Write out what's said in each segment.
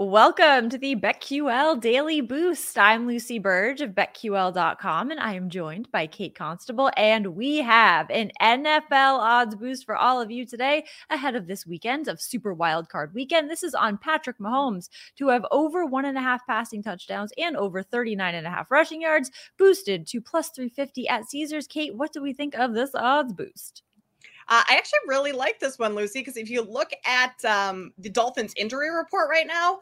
Welcome to the BetQL Daily Boost. I'm Lucy Burge of BetQL.com, and I am joined by Kate Constable. And we have an NFL odds boost for all of you today ahead of this weekend of Super Wildcard Weekend. This is on Patrick Mahomes to have over one and a half passing touchdowns and over 39 and a half rushing yards, boosted to plus 350 at Caesars. Kate, what do we think of this odds boost? Uh, I actually really like this one, Lucy, because if you look at um, the Dolphins' injury report right now,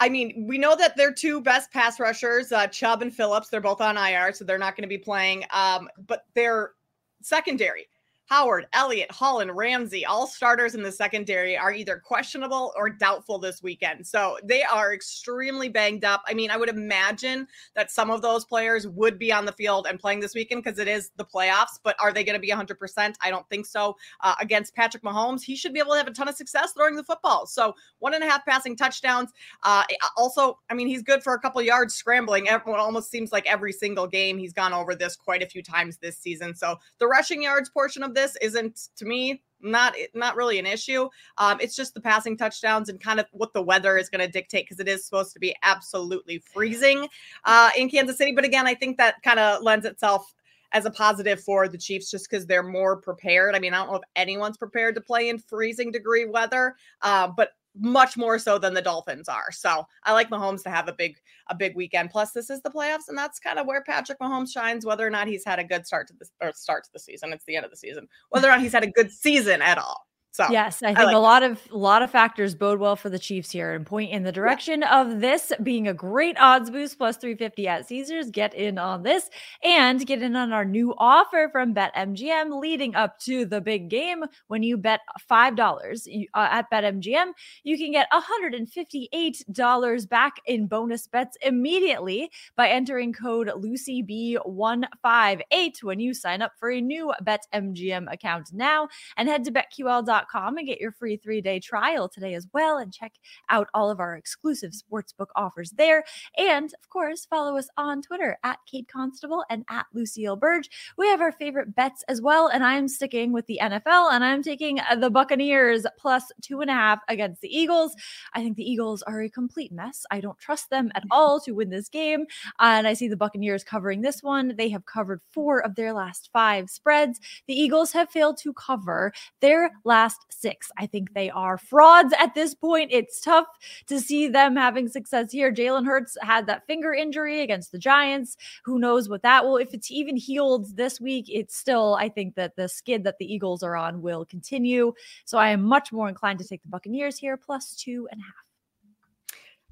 I mean, we know that their two best pass rushers, uh, Chubb and Phillips, they're both on IR, so they're not going to be playing. Um, but their secondary, Howard, Elliott, Holland, Ramsey, all starters in the secondary are either questionable or doubtful this weekend. So they are extremely banged up. I mean, I would imagine that some of those players would be on the field and playing this weekend because it is the playoffs, but are they going to be 100%? I don't think so. Uh, against Patrick Mahomes, he should be able to have a ton of success throwing the football. So one and a half passing touchdowns. Uh, also, I mean, he's good for a couple yards scrambling. Everyone almost seems like every single game he's gone over this quite a few times this season. So the rushing yards portion of this this isn't to me not not really an issue. Um, it's just the passing touchdowns and kind of what the weather is going to dictate because it is supposed to be absolutely freezing uh, in Kansas City. But again, I think that kind of lends itself as a positive for the Chiefs just because they're more prepared. I mean, I don't know if anyone's prepared to play in freezing degree weather, uh, but much more so than the Dolphins are. So I like Mahomes to have a big a big weekend. Plus, this is the playoffs, and that's kind of where Patrick Mahomes shines. Whether or not he's had a good start to the or start to the season, it's the end of the season. Whether or not he's had a good season at all. So yes, I think I like a lot of a lot of factors bode well for the Chiefs here and point in the direction yeah. of this being a great odds boost plus 350 at Caesars. Get in on this and get in on our new offer from BetMGM leading up to the big game. When you bet five dollars uh, at BetMGM, you can get 158 dollars back in bonus bets immediately by entering code LucyB158 when you sign up for a new BetMGM account now and head to BetQL.com and get your free three day trial today as well. And check out all of our exclusive sportsbook offers there. And of course, follow us on Twitter at Kate Constable and at Lucille Burge. We have our favorite bets as well. And I'm sticking with the NFL and I'm taking uh, the Buccaneers plus two and a half against the Eagles. I think the Eagles are a complete mess. I don't trust them at all to win this game. And I see the Buccaneers covering this one. They have covered four of their last five spreads. The Eagles have failed to cover their last last six. I think they are frauds at this point. It's tough to see them having success here. Jalen Hurts had that finger injury against the Giants. Who knows what that will, if it's even healed this week, it's still, I think that the skid that the Eagles are on will continue. So I am much more inclined to take the Buccaneers here, plus two and a half.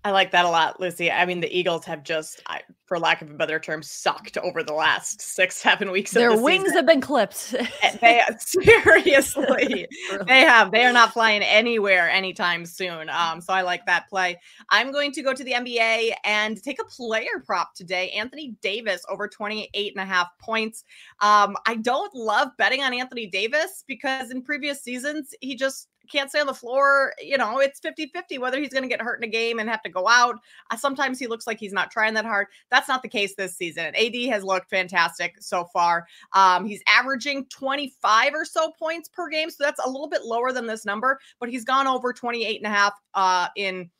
I like that a lot, Lucy. I mean, the Eagles have just, for lack of a better term, sucked over the last six, seven weeks. Their the wings season. have been clipped. Eh, they seriously, they have. They are not flying anywhere anytime soon. Um, so I like that play. I'm going to go to the NBA and take a player prop today. Anthony Davis over 28 and a half points. Um, I don't love betting on Anthony Davis because in previous seasons he just can't stay on the floor. You know, it's 50 50 whether he's going to get hurt in a game and have to go out. Sometimes he looks like he's not trying that hard. That's not the case this season. AD has looked fantastic so far. Um, he's averaging 25 or so points per game. So that's a little bit lower than this number, but he's gone over 28 and a half uh, in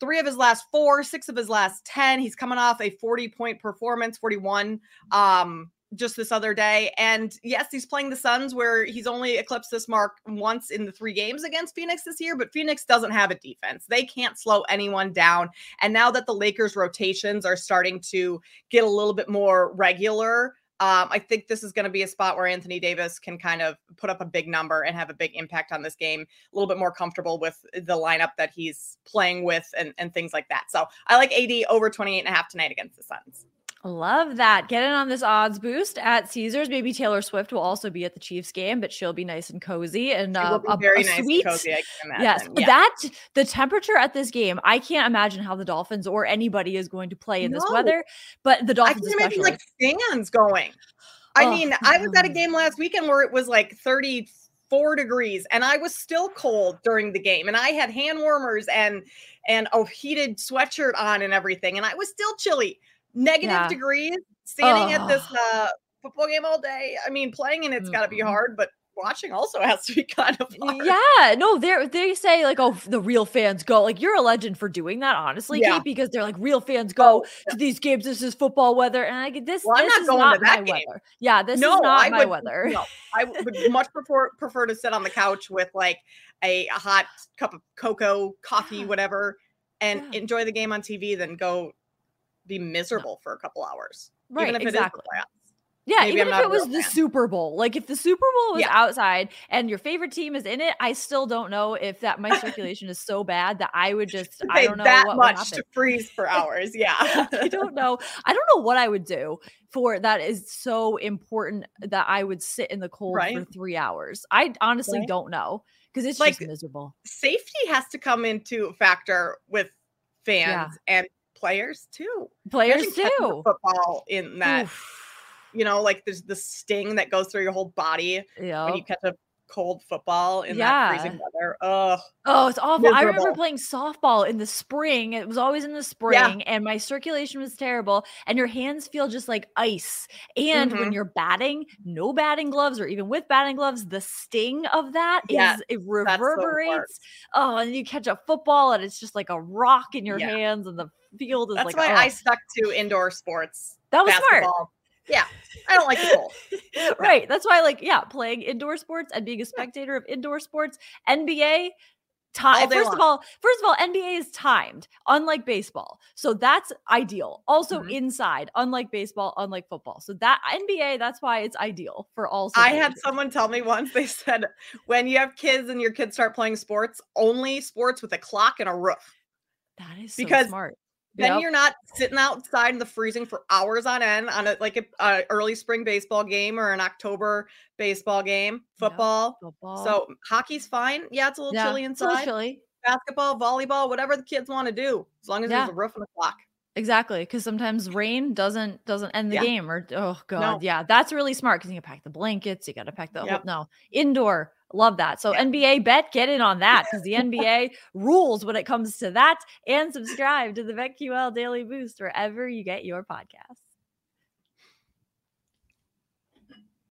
three of his last four, six of his last 10. He's coming off a 40 point performance, 41. Um, just this other day. And yes, he's playing the Suns where he's only eclipsed this mark once in the three games against Phoenix this year, but Phoenix doesn't have a defense. They can't slow anyone down. And now that the Lakers rotations are starting to get a little bit more regular, um, I think this is going to be a spot where Anthony Davis can kind of put up a big number and have a big impact on this game, a little bit more comfortable with the lineup that he's playing with and, and things like that. So I like AD over 28 and a half tonight against the Suns. Love that. Get in on this odds boost at Caesars. Maybe Taylor Swift will also be at the Chiefs game, but she'll be nice and cozy and uh, a, very a nice suite. and cozy. I can Yes. Yeah. that the temperature at this game, I can't imagine how the Dolphins or anybody is going to play in this weather, but the I Dolphins can imagine like fans going. I Oh, mean, I was at a game last weekend where it was like 34 degrees and I was still cold during the game and I had hand warmers and and a heated sweatshirt on and everything and I was still chilly. Negative Yeah. degrees standing at this uh football game all day. I mean, playing in it's got to be Mm. hard, but watching also has to be kind of hard. Yeah, no, they they say like, oh, the real fans go. Like, you're a legend for doing that, honestly, Yeah. Kate, because they're like, real fans go Oh, to these games. This is football weather, and I get this. Well, I'm not is going to not that my game. weather. Yeah, this no, is not I my would, weather. No, I would much prefer prefer to sit on the couch with like a, a hot cup of cocoa, coffee, Yeah. whatever, and Yeah. enjoy the game on TV than go be miserable for a couple hours. Right, even if exactly. it is. Yeah, Maybe even I'm if it was the fan. Super Bowl, like if the Super Bowl was Yeah. outside and your favorite team is in it, I still don't know if that my circulation is so bad that I would just I don't know that what much to freeze for hours. Yeah. I don't know. I don't know what I would do for that is so important that I would sit in the cold for three hours. I honestly Right. don't know because it's Like, just miserable. Safety has to come into factor with fans Yeah. and players too. Players Imagine catching the too. Football in that, Oof. you know, like there's the sting that goes through your whole body when you catch a cold football in Yeah. that freezing weather. Ugh. Oh, it's awful. I remember playing softball in the spring. It was always in the spring, and my circulation was terrible. And your hands feel just like ice. And when Mhm. you're batting, no batting gloves, or even with batting gloves, the sting of that is Yeah, it reverberates. oh, and you catch a football, and it's just like a rock in your Yeah. hands, and the field is That's like. why oh. I stuck to indoor sports. that was smart. Yeah. I don't like the cold. right. That's why, like, yeah, playing indoor sports and being a spectator of indoor sports, NBA. Time. First of all, first of all, NBA is timed, unlike baseball, so that's ideal. Also Mhm. inside, unlike baseball, unlike football. So that NBA, that's why it's ideal for all. I had someone tell me once, they said, when you have kids and your kids start playing sports, only sports with a clock and a roof. That is so because smart. Then Yep. you're not sitting outside in the freezing for hours on end on a like a, a early spring baseball game or an October baseball game, Yep. football. football. So hockey's fine. Yeah, it's a little yeah, chilly it's a little inside. chilly. Basketball, volleyball, whatever the kids want to do, as long as Yeah. there's a roof and a clock. Exactly, because sometimes rain doesn't doesn't end the Yeah. game, or oh god, No. yeah, that's really smart because you can pack the blankets, you got to pack the whole no indoor. Love that. So Yeah. NBA bet, get in on that because the NBA rules when it comes to that. And subscribe to the BetQL Daily Boost wherever you get your podcasts.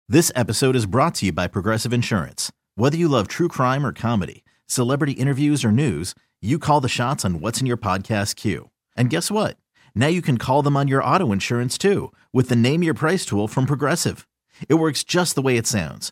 This episode is brought to you by Progressive Insurance. Whether you love true crime or comedy, celebrity interviews or news, you call the shots on what's in your podcast queue. And guess what? Now you can call them on your auto insurance too with the Name Your Price tool from Progressive. It works just the way it sounds.